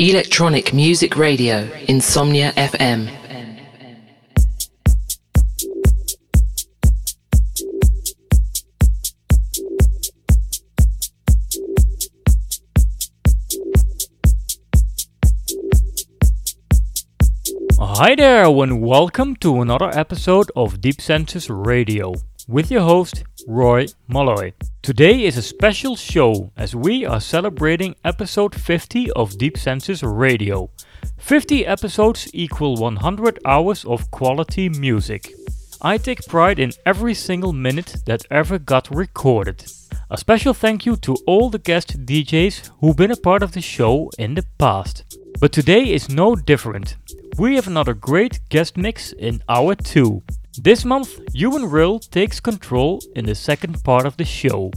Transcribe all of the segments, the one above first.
Electronic Music Radio, Insomnia FM. Hi there, and welcome to another episode of Deep Senses Radio with your host, Roy Malloy. Today is a special show as we are celebrating episode 50 of Deep Senses Radio. 50 episodes equal 100 hours of quality music. I take pride in every single minute that ever got recorded. A special thank you to all the guest DJs who've been a part of the show in the past. But today is no different. We have another great guest mix in hour 2. This month, Ewan Rill takes control in the second part of the show.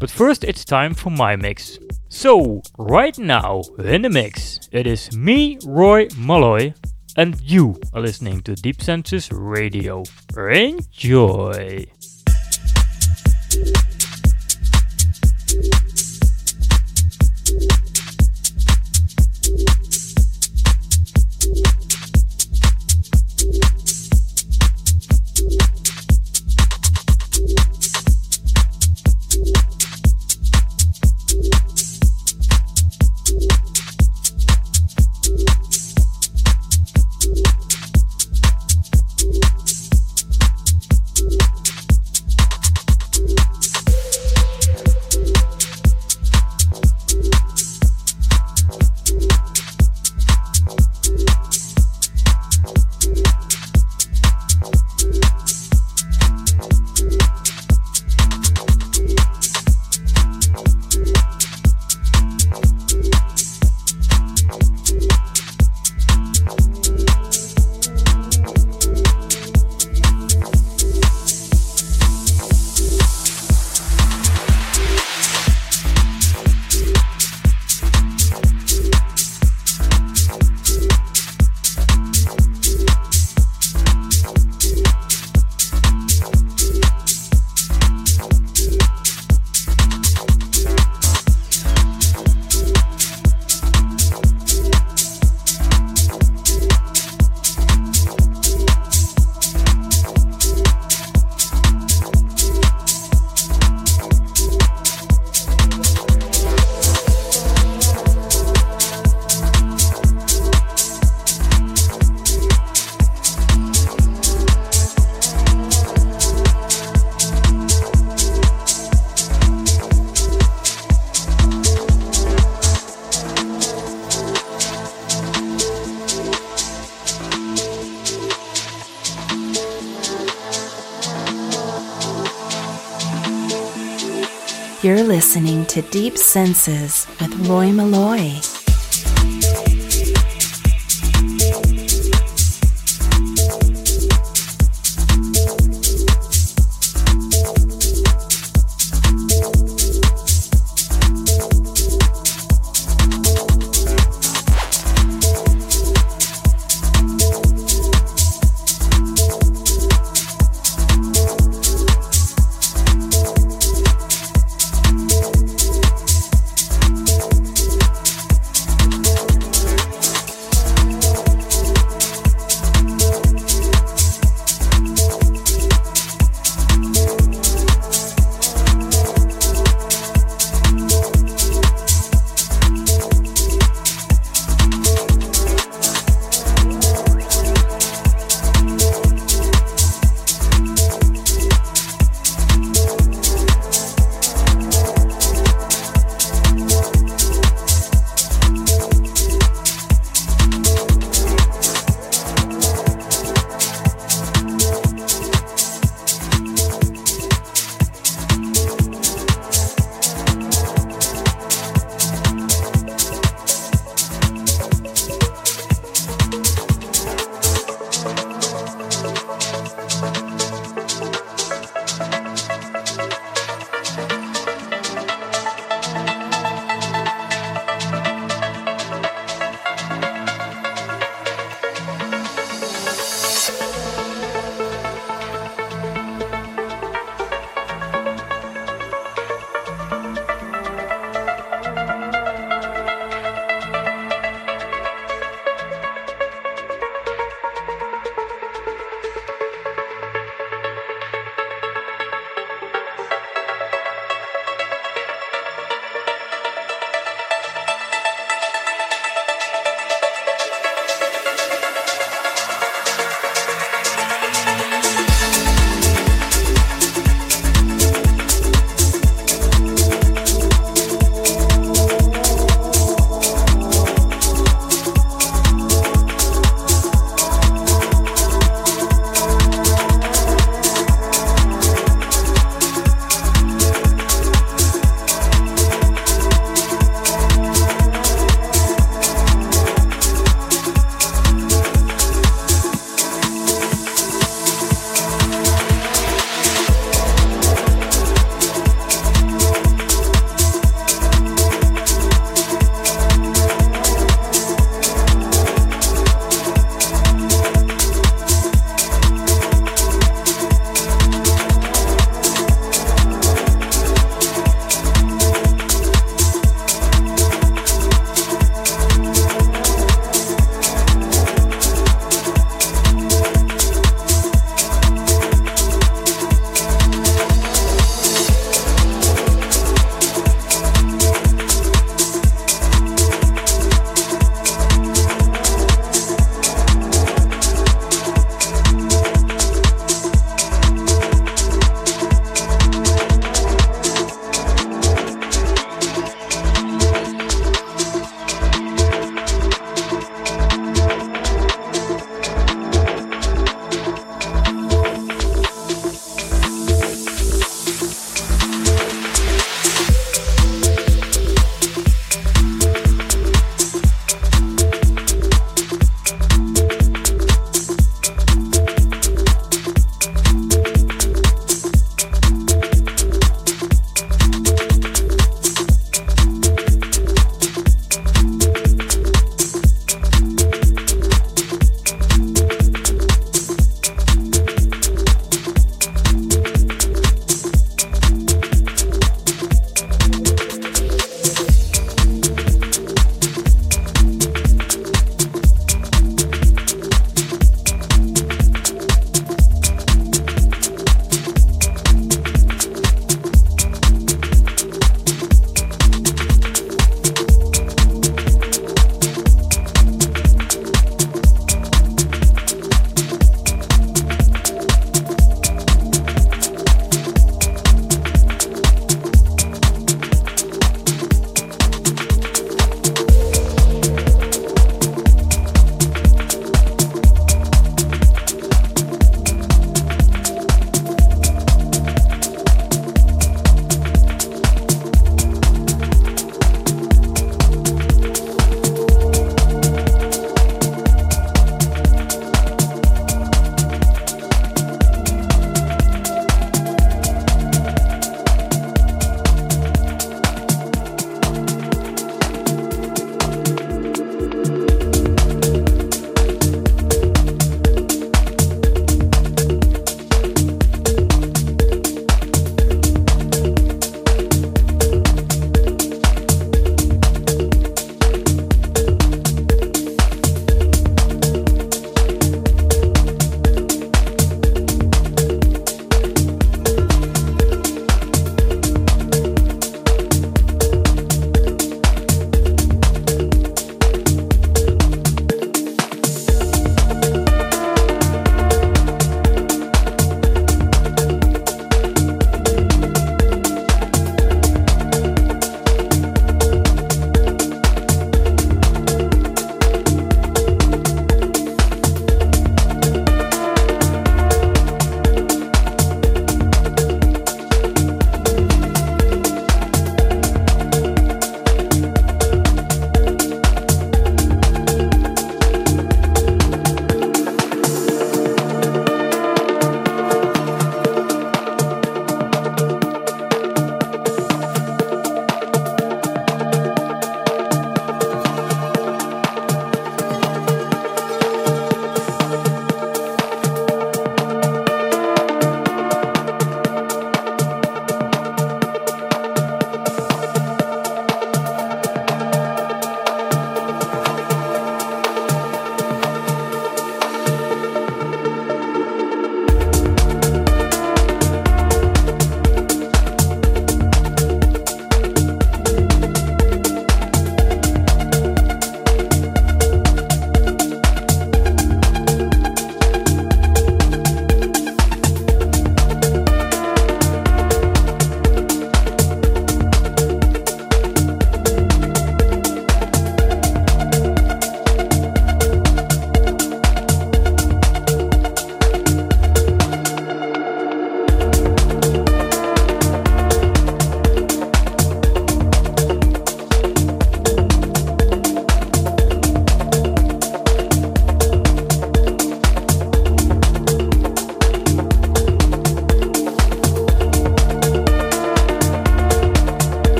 But first, it's time for my mix. So, right now, in the mix, it is me, Roy Malloy, and you are listening to Deep Senses Radio. Enjoy! To Deep Senses with Roy Malloy.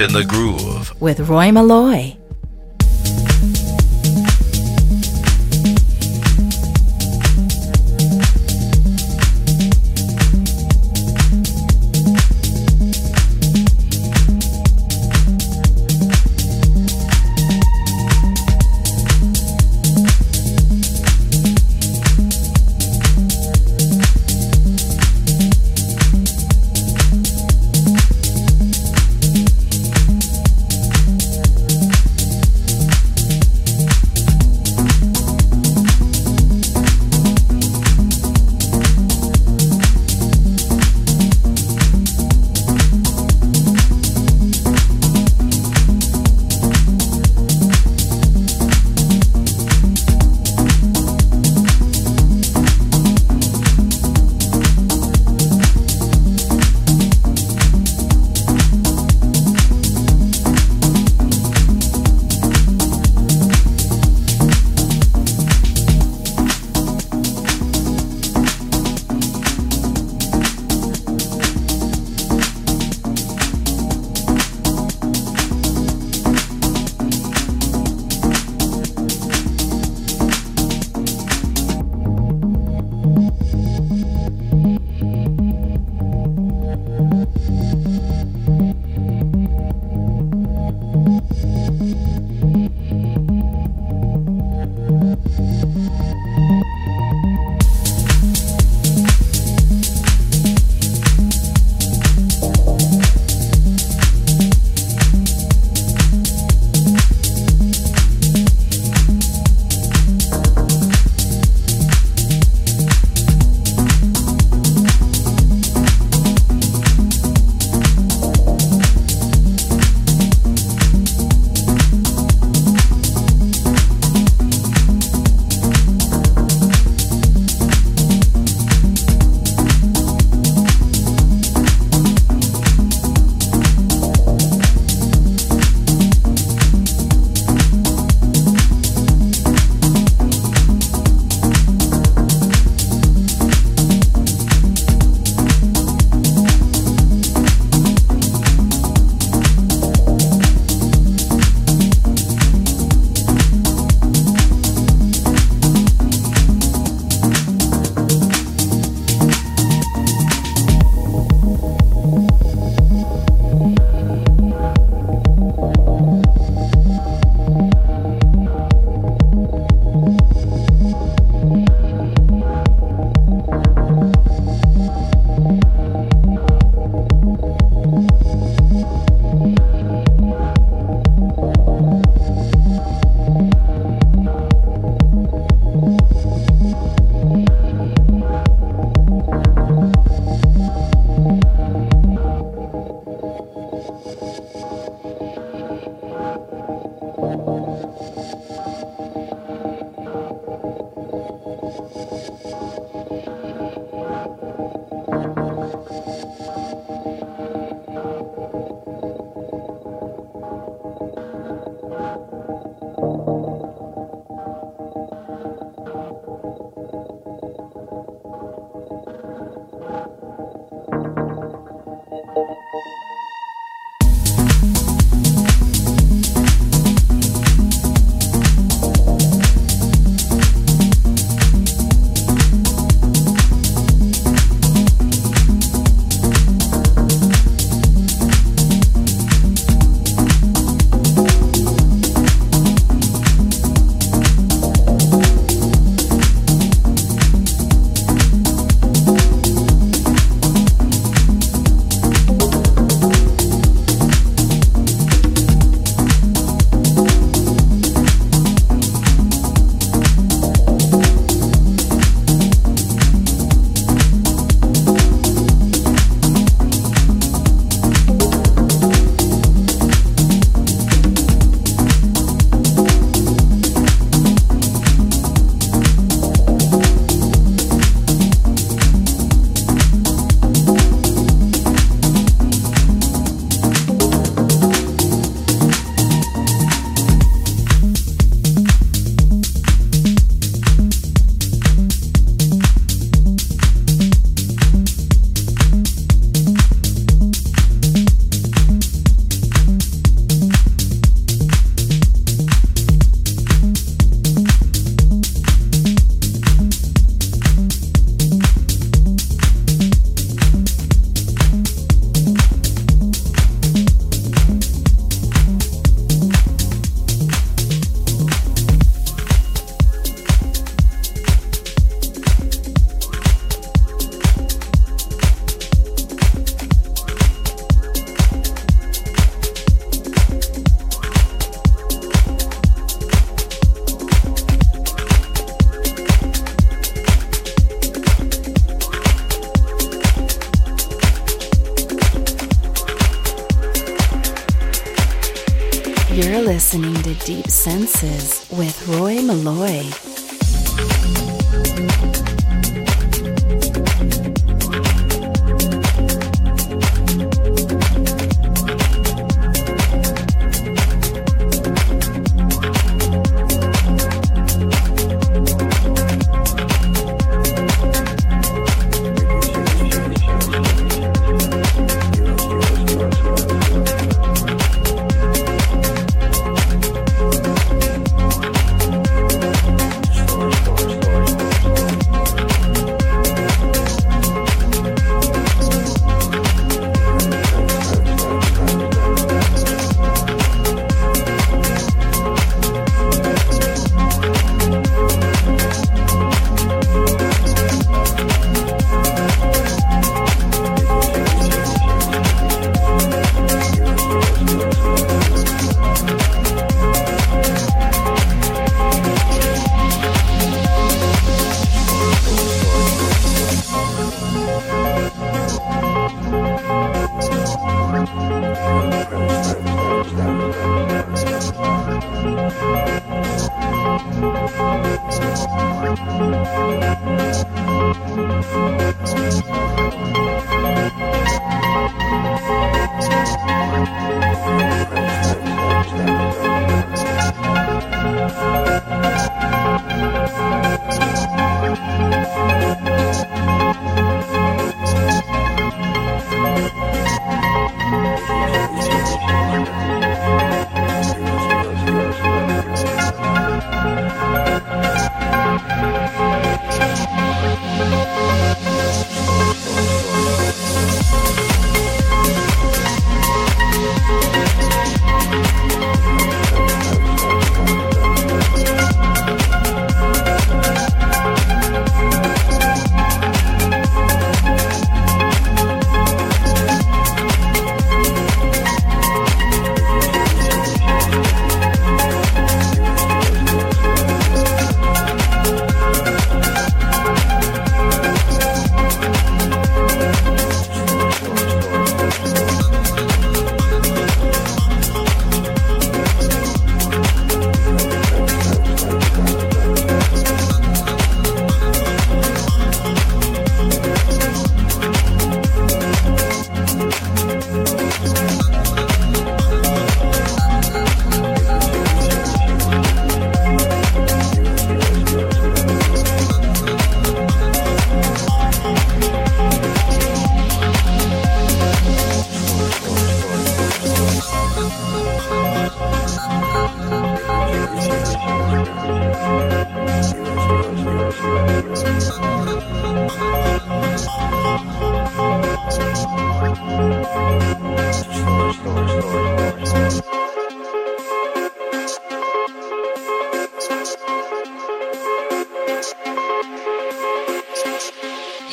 In the groove. with Roy Malloy.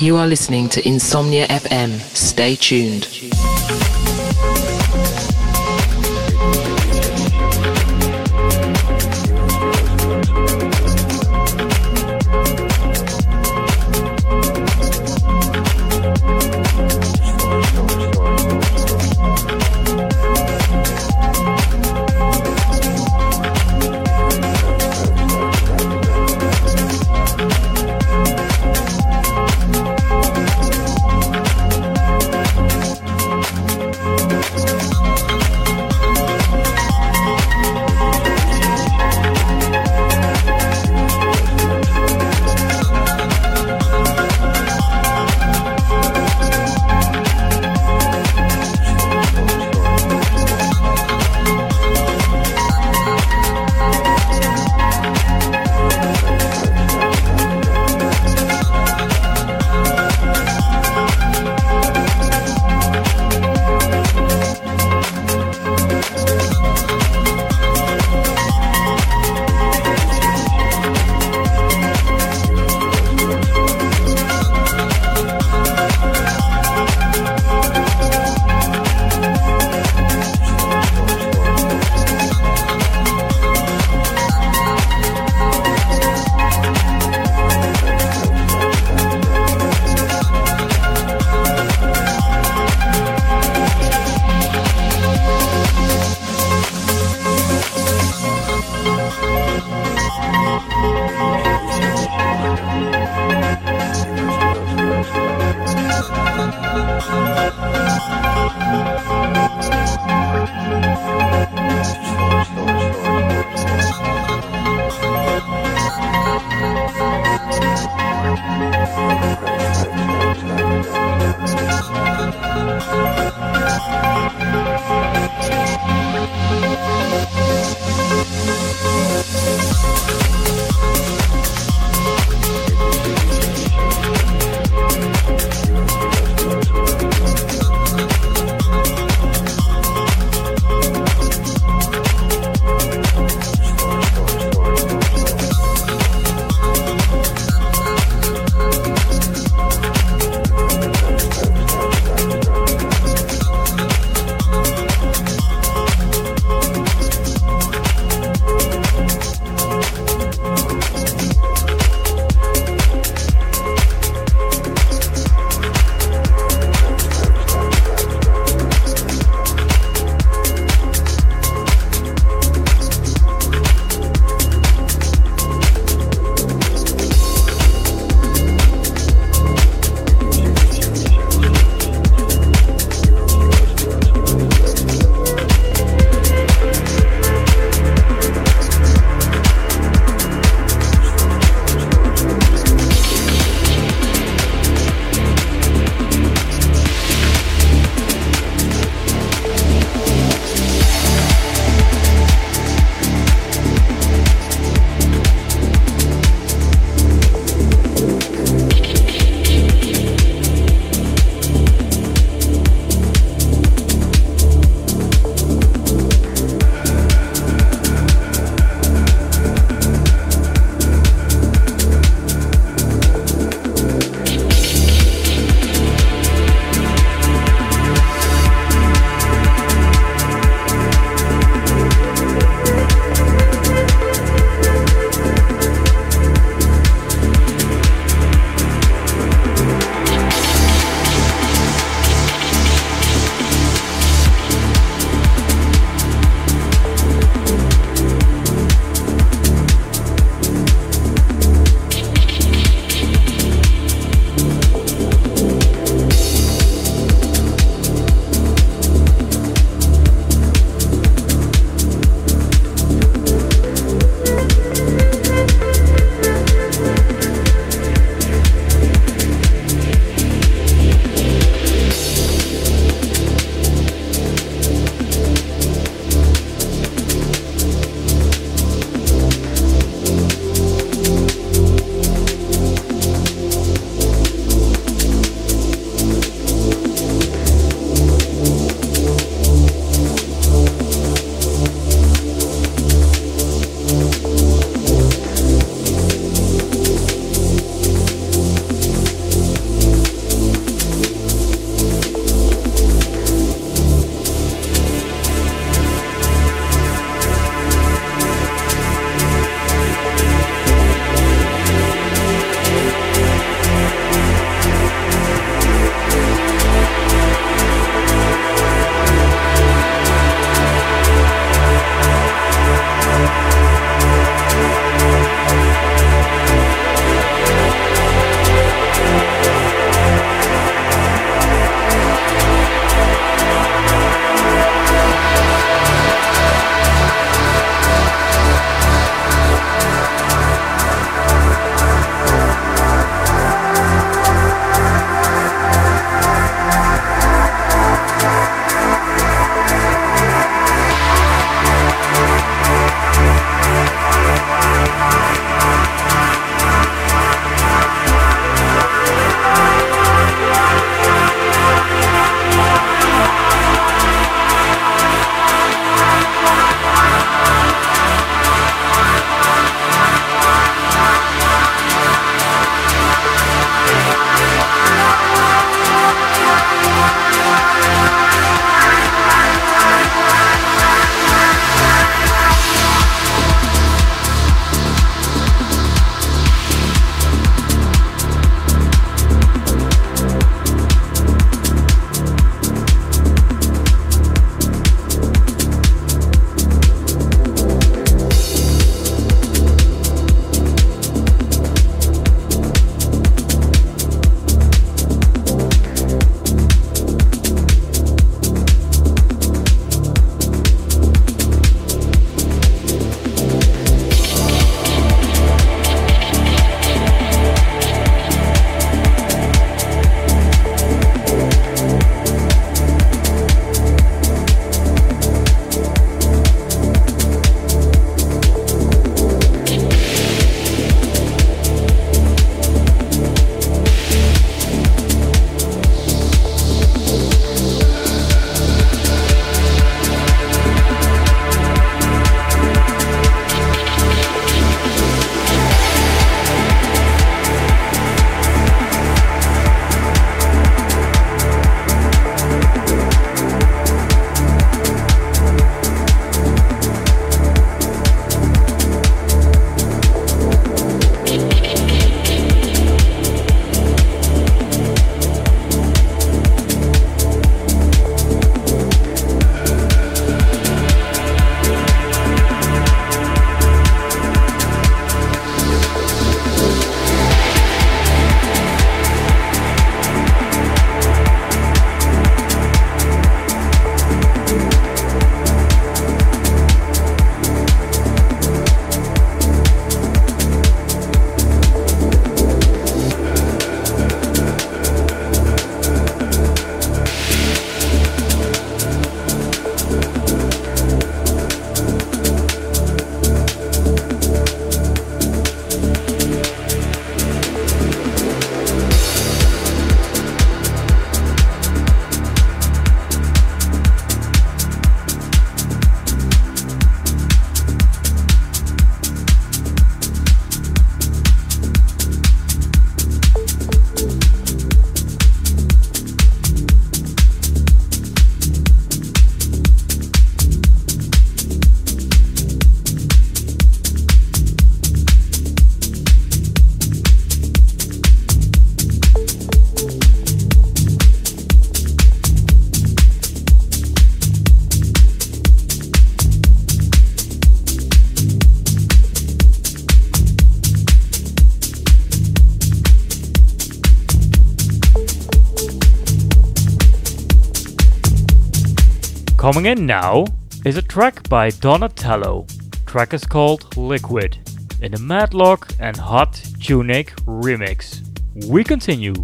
You are listening to Insomnia FM. Stay tuned. Coming in now is a track by Donatello. Track is called Liquid in the Madloch and Hot Tuneik remix. We continue.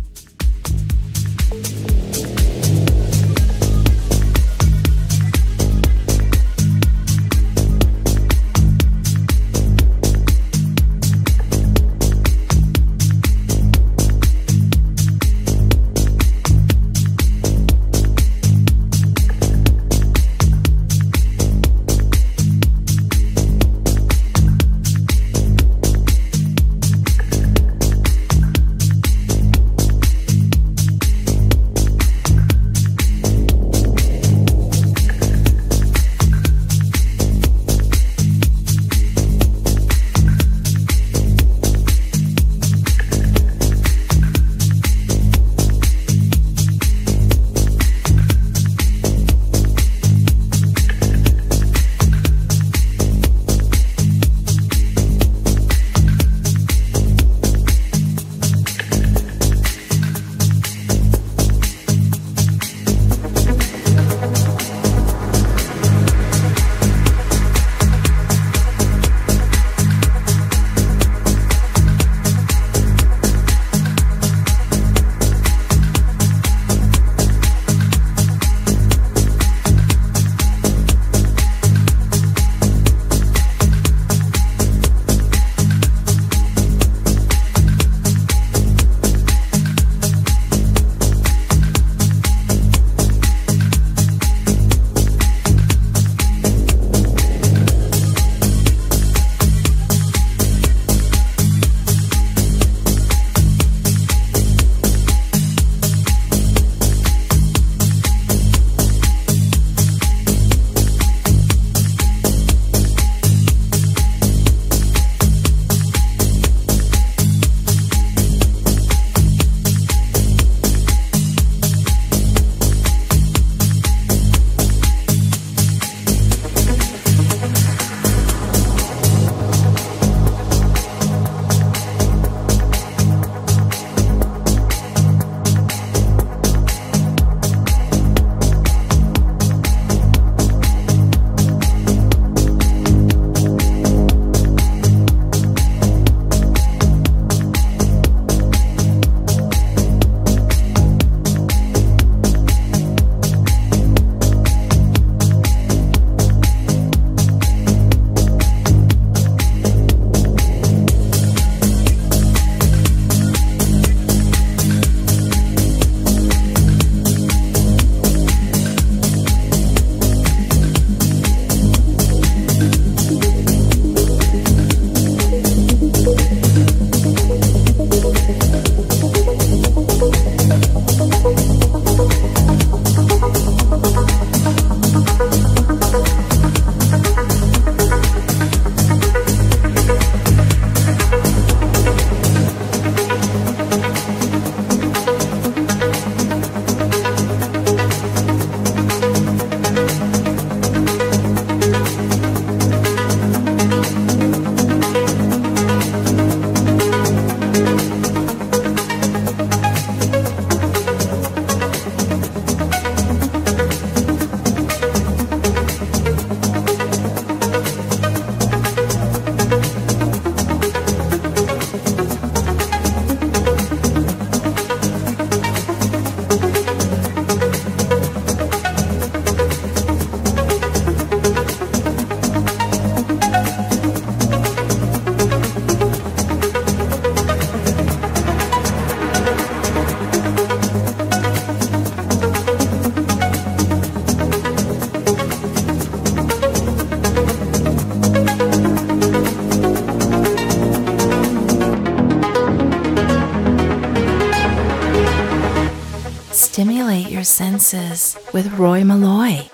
Senses with Roy Malloy.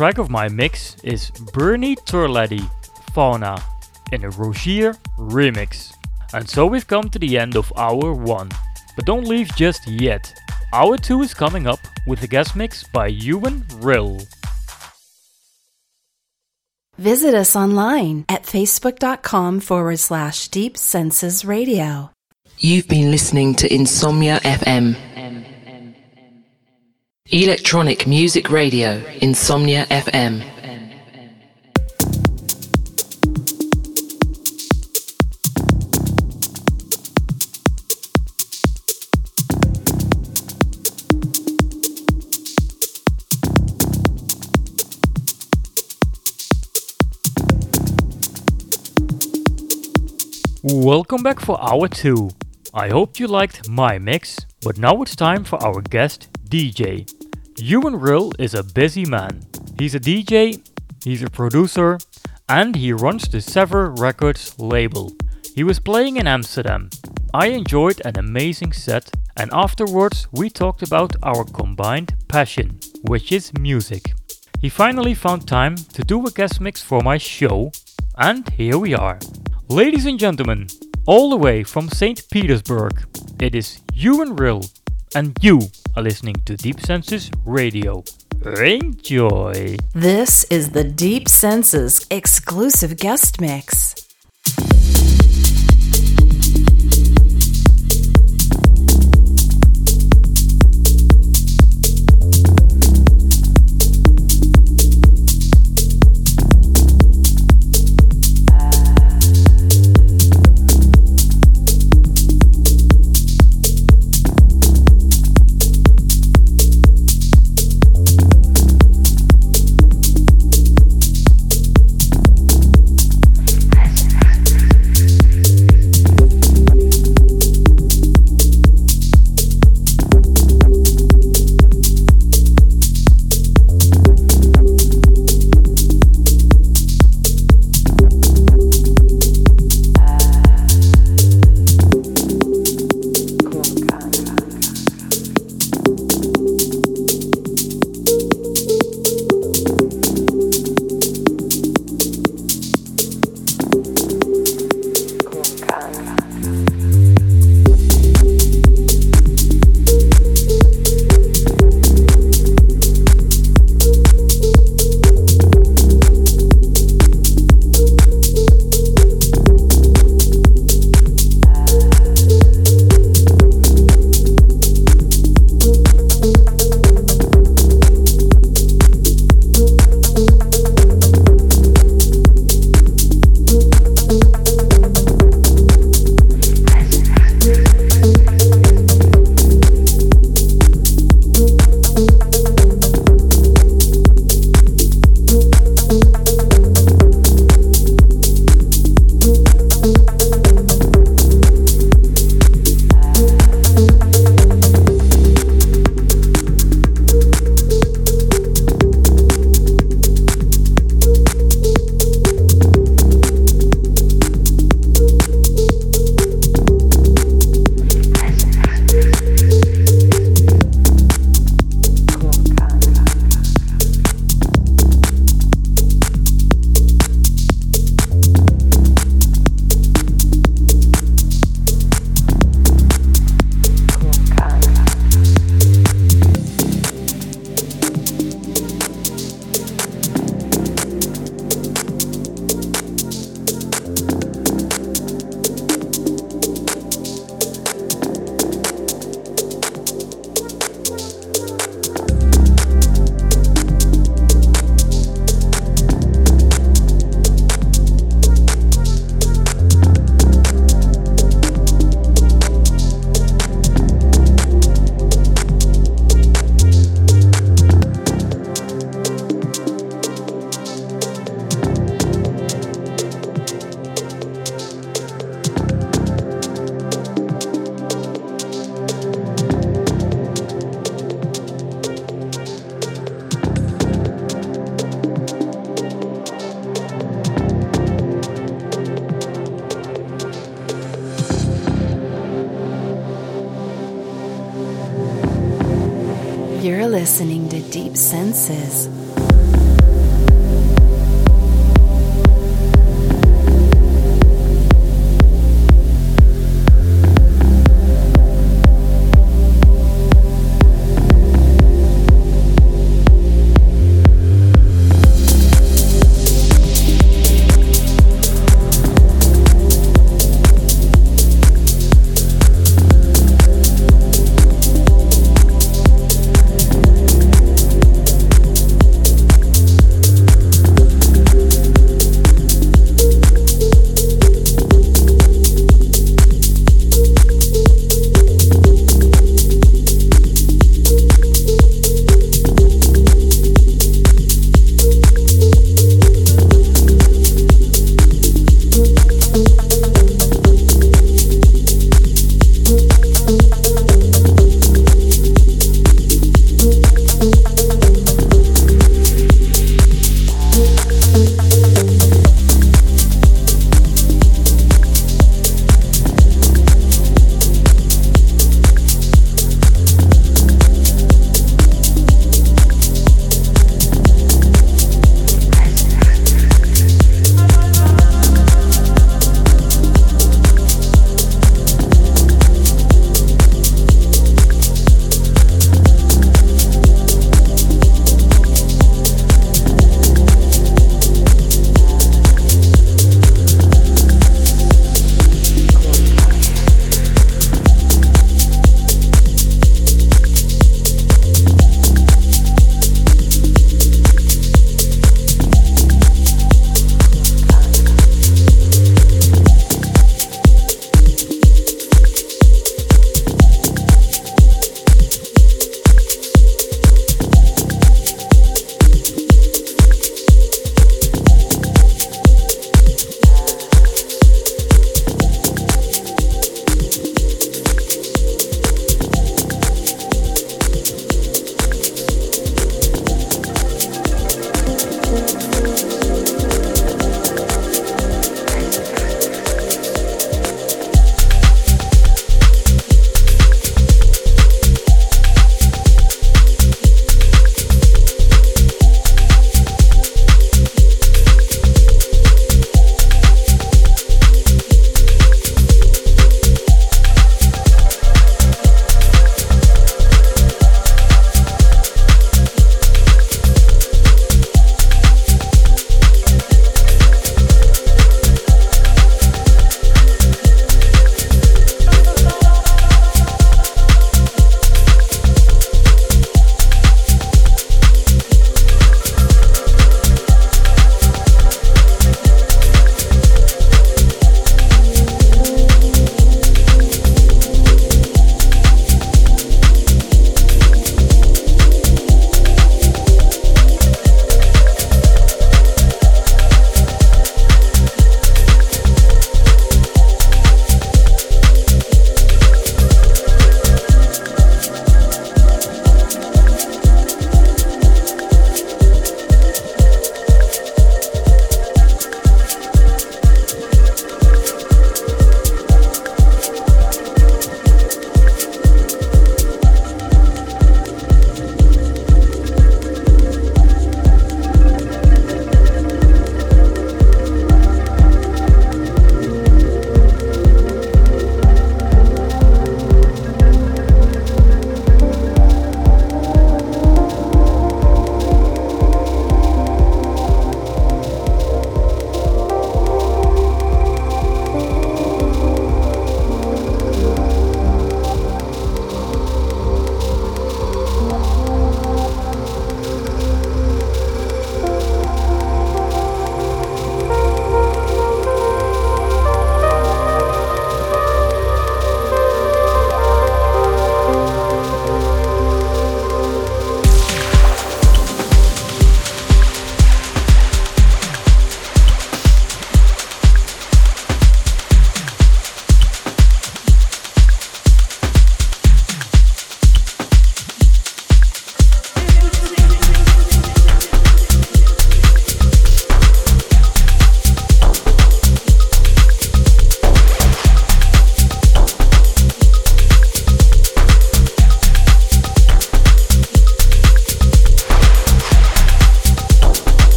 Track of my mix is Berni Turletti, Phauana, in a Rogier remix. And so we've come to the end of hour 1. But don't leave just yet. Hour 2 is coming up with a guest mix by Ewan Rill. Visit us online at facebook.com forward slash deep senses radio. You've been listening to Insomnia FM. Electronic Music Radio, Insomnia FM. Welcome back for hour 2. I hope you liked my mix, but now it's time for our guest DJ. Ewan Rill is a busy man. He's a DJ, he's a producer, and he runs the Sever Records label. He was playing in Amsterdam. I enjoyed an amazing set, and afterwards we talked about our combined passion, which is music. He finally found time to do a guest mix for my show, and here we are. Ladies and gentlemen, all the way from St. Petersburg, it is Ewan Rill, and you are listening to Deep Senses Radio. Enjoy! This is the Deep Senses exclusive guest mix. You're listening to Deep Senses.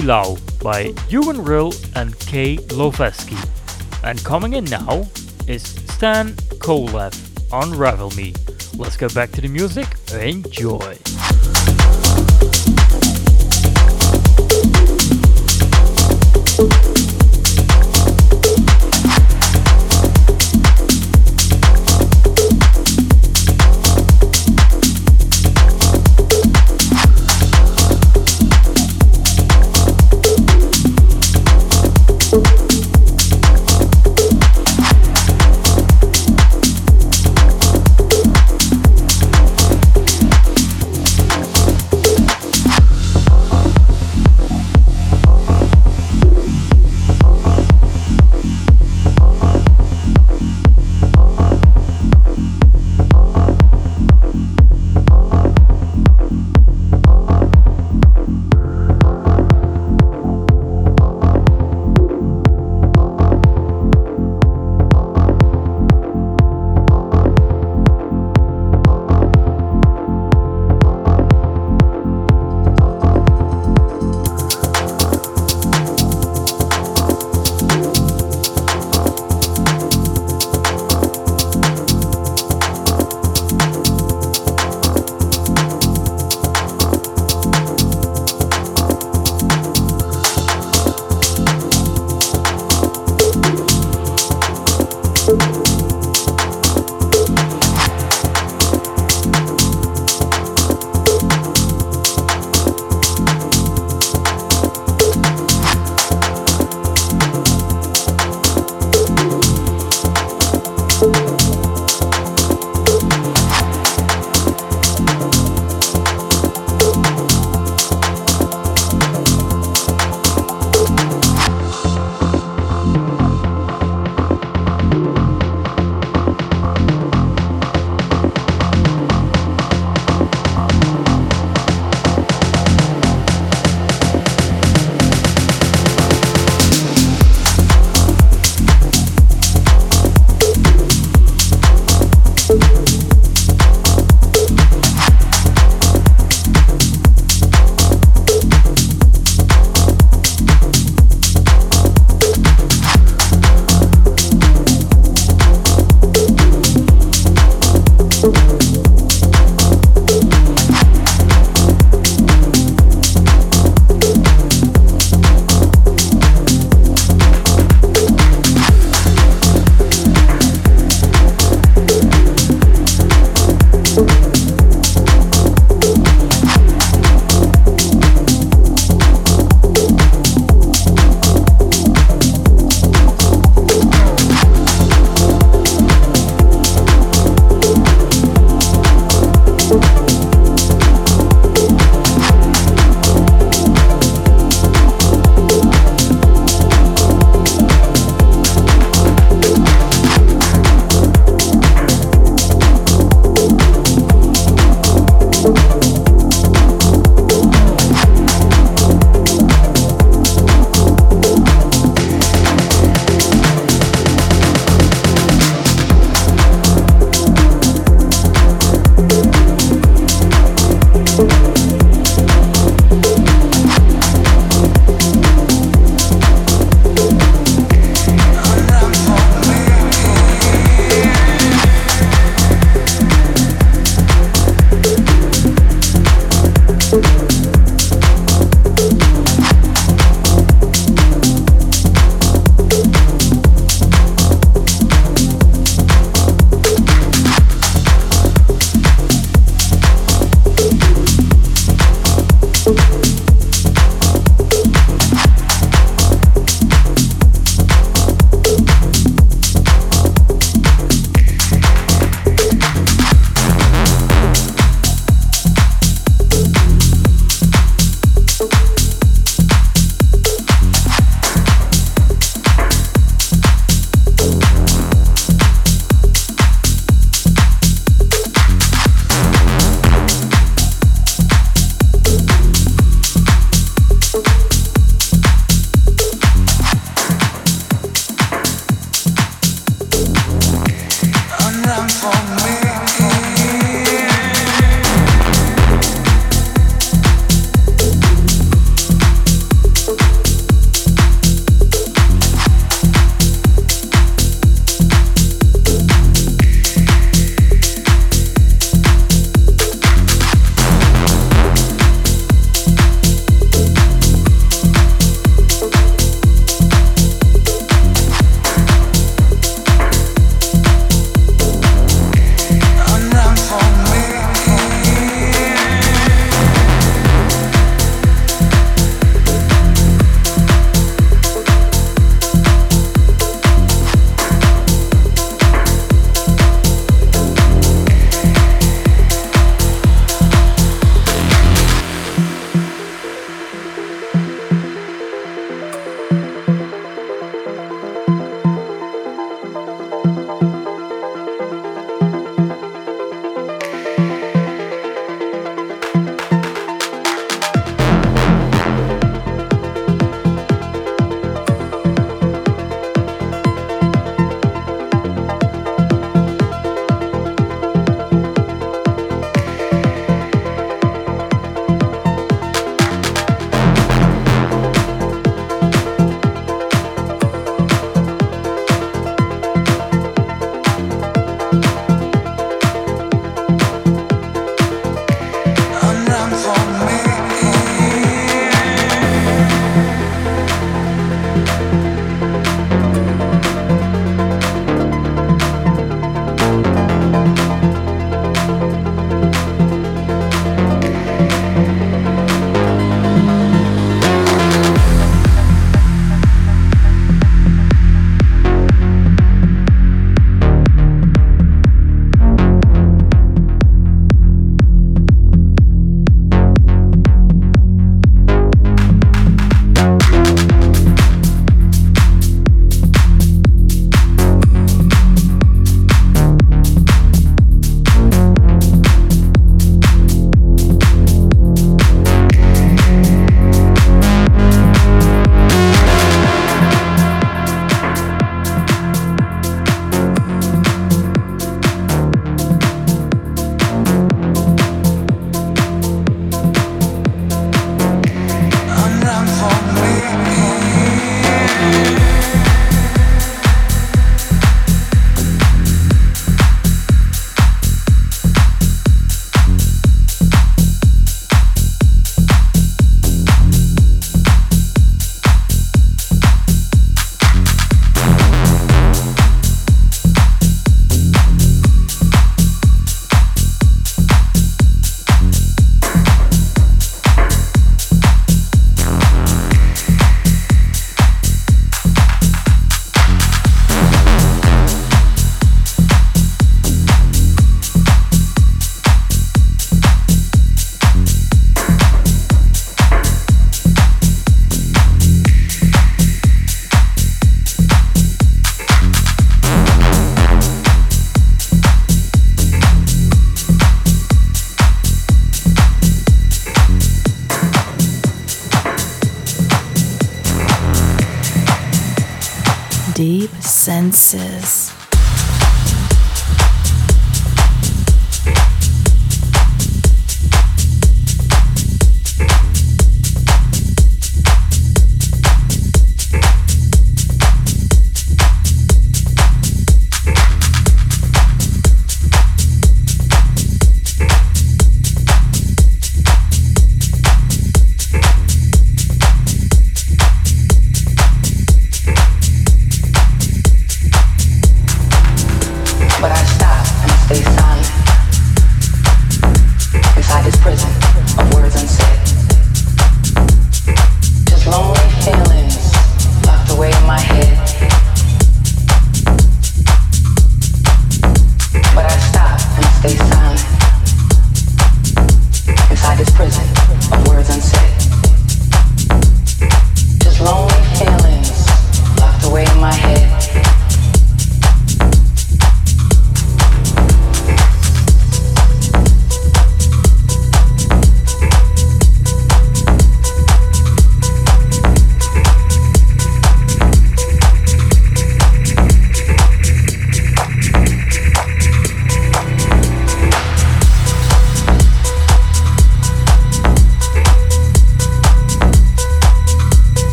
Called by Ewan Rill and K Loveski. And coming in now is Stan Kolev, Unravel Me. Let's get back to the music. Enjoy.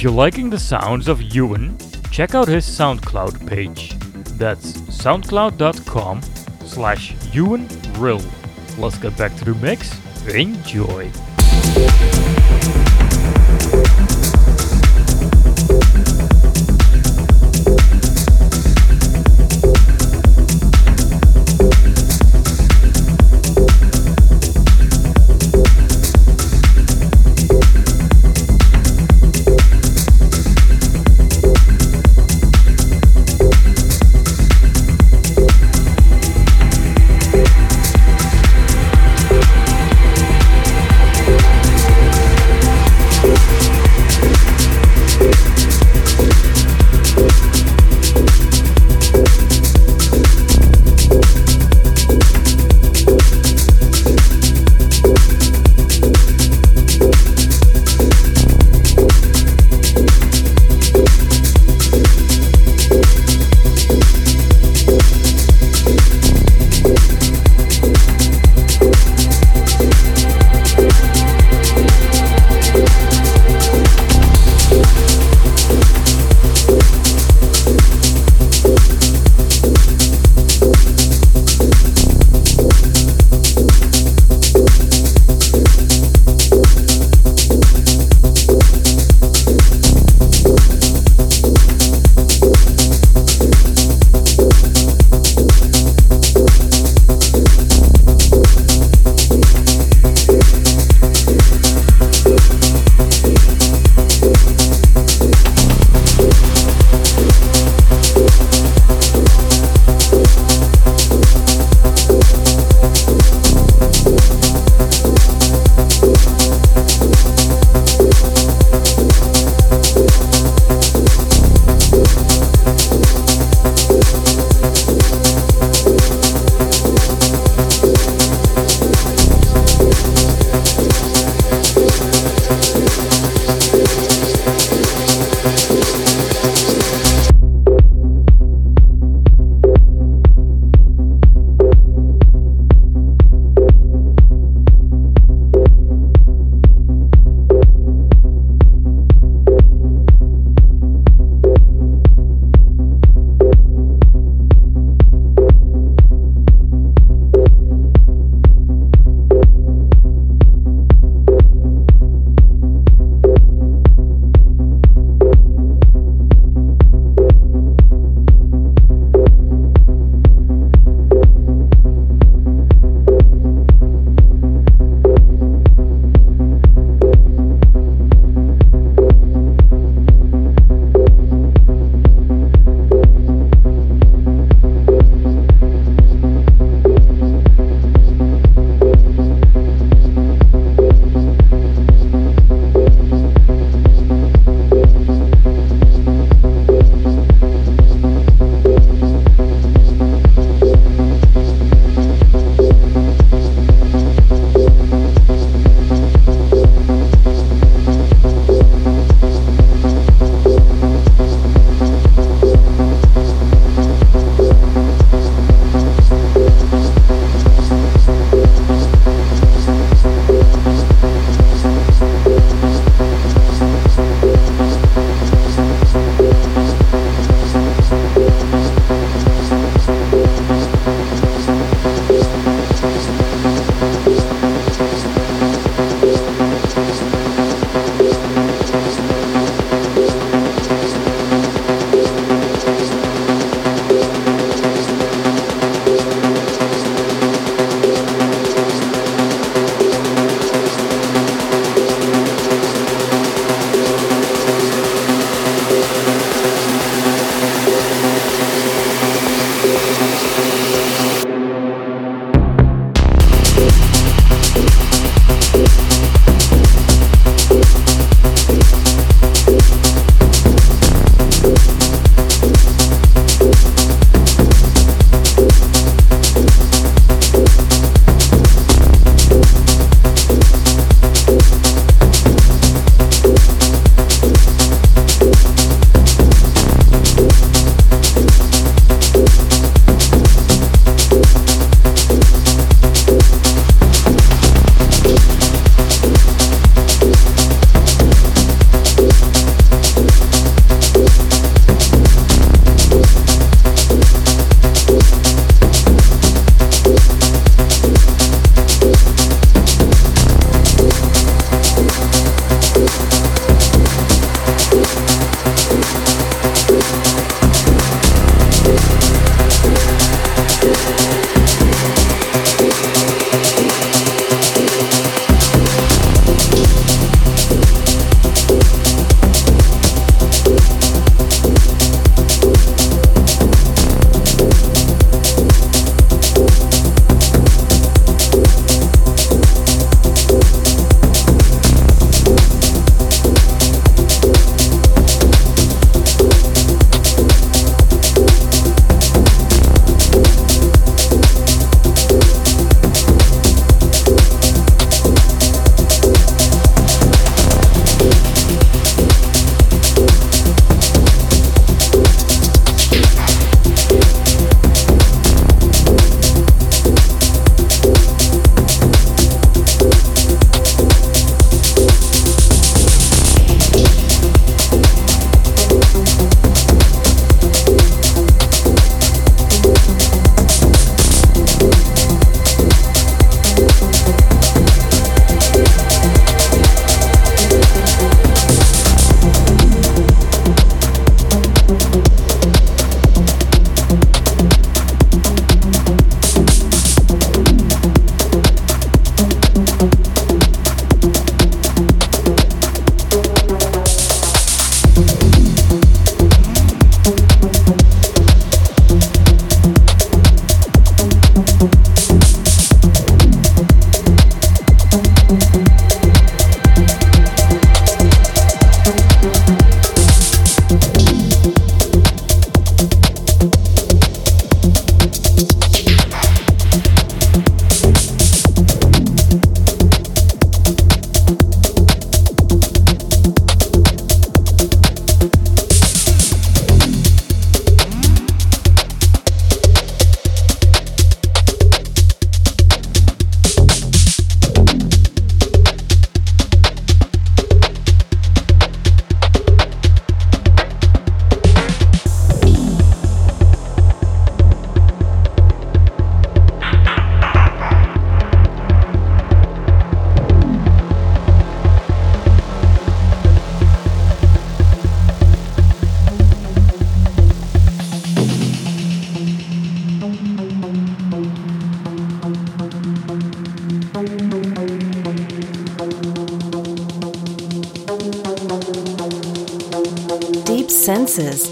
If you're liking the sounds of Ewan, check out his SoundCloud page. That's soundcloud.com slash Ewan. Let's get back to the mix. Enjoy.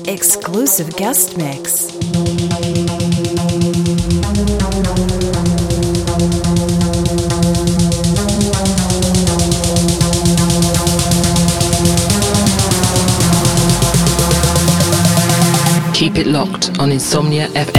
Exclusive guest mix. Keep it locked on Insomnia FM.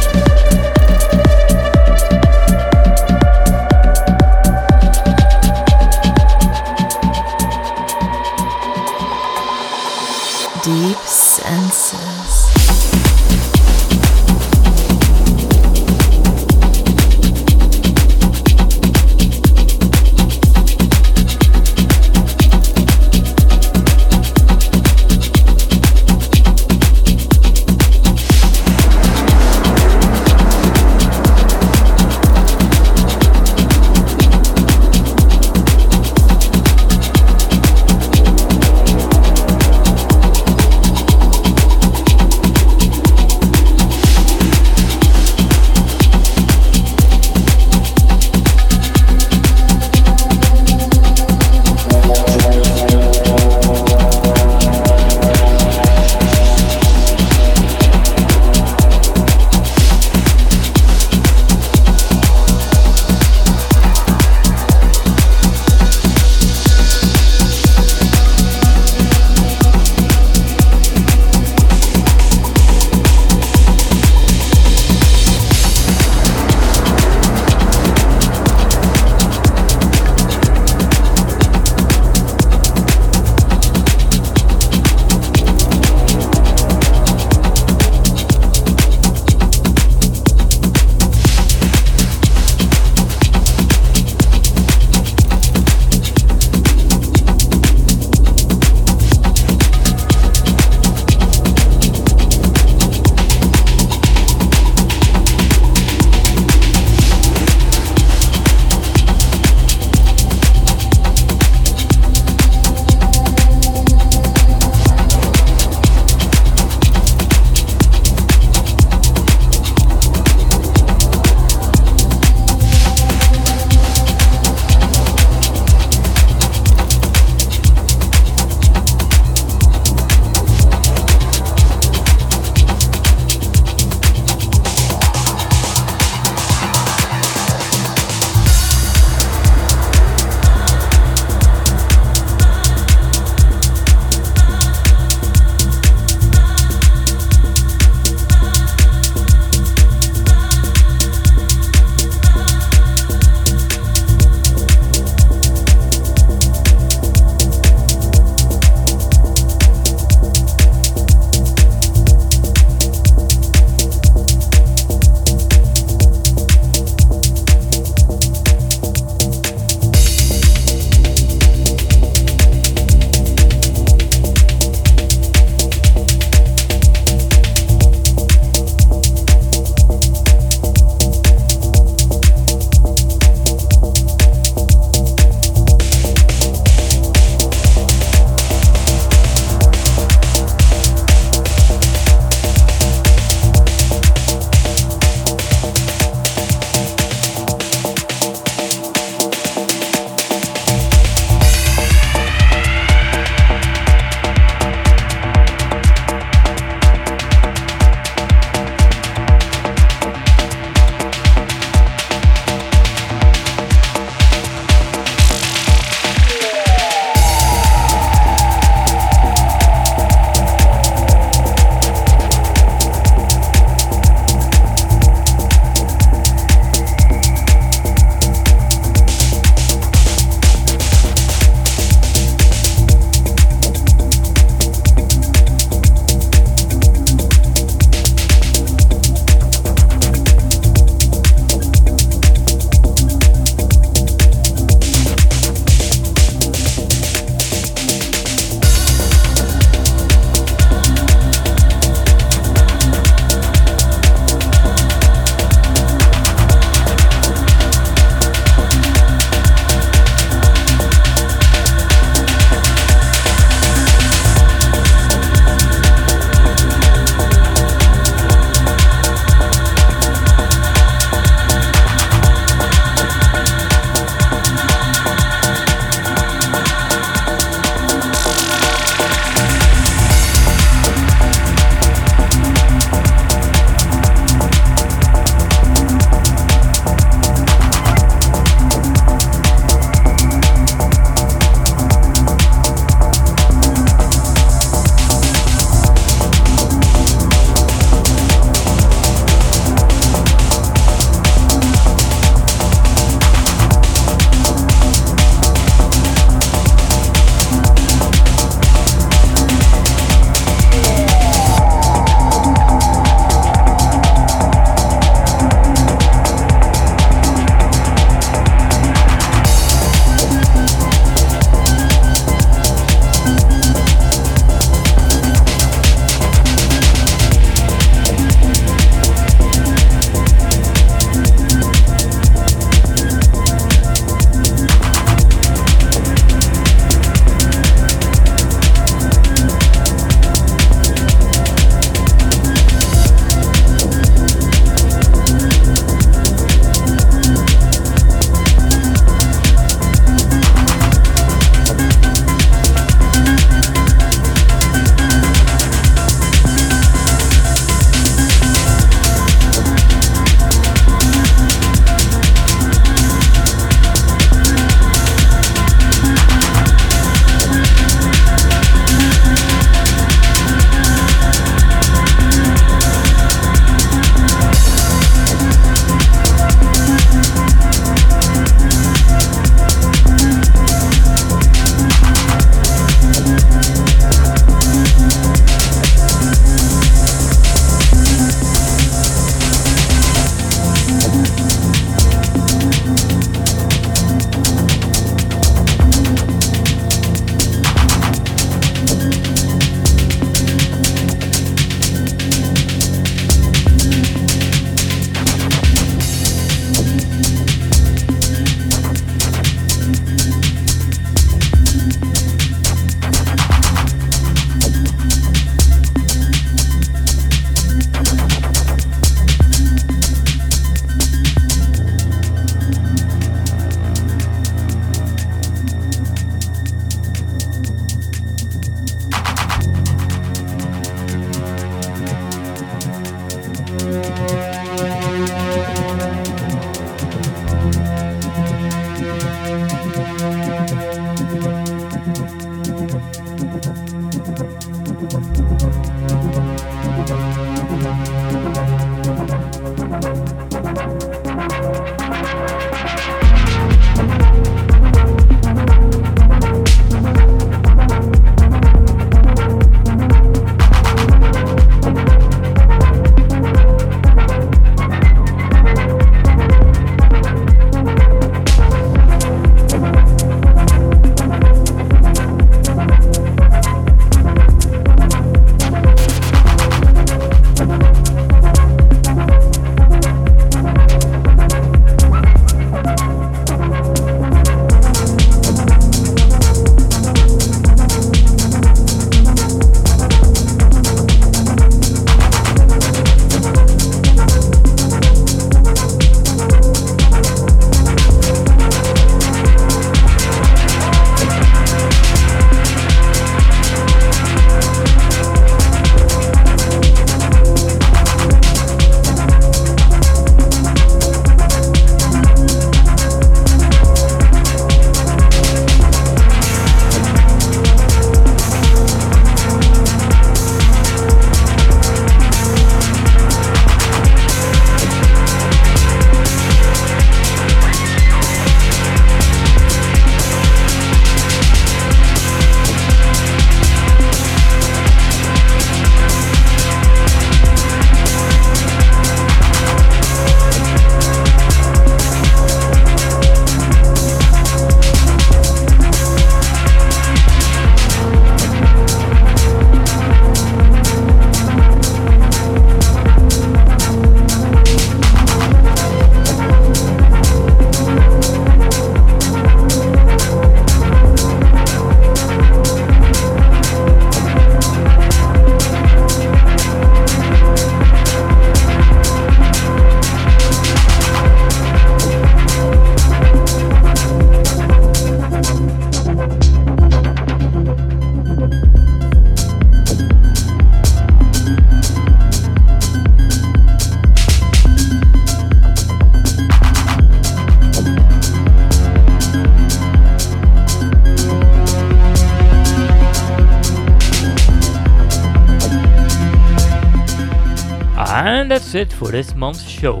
Show.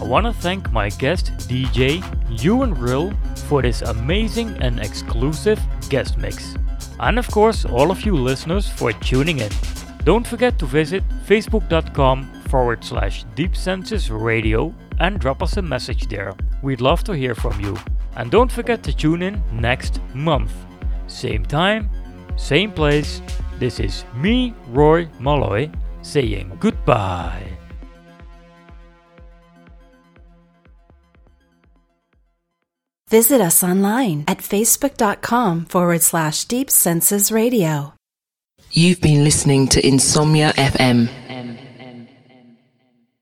I want to thank my guest DJ Ewan Rill for this amazing and exclusive guest mix. And of course, all of you listeners for tuning in. Don't forget to visit facebook.com forward slash Deep Senses Radio and drop us a message there. We'd love to hear from you. And don't forget to tune in next month. Same time, same place. This is me, Roy Malloy, saying goodbye. Visit us online at facebook.com forward slash deep senses radio. You've been listening to Insomnia FM.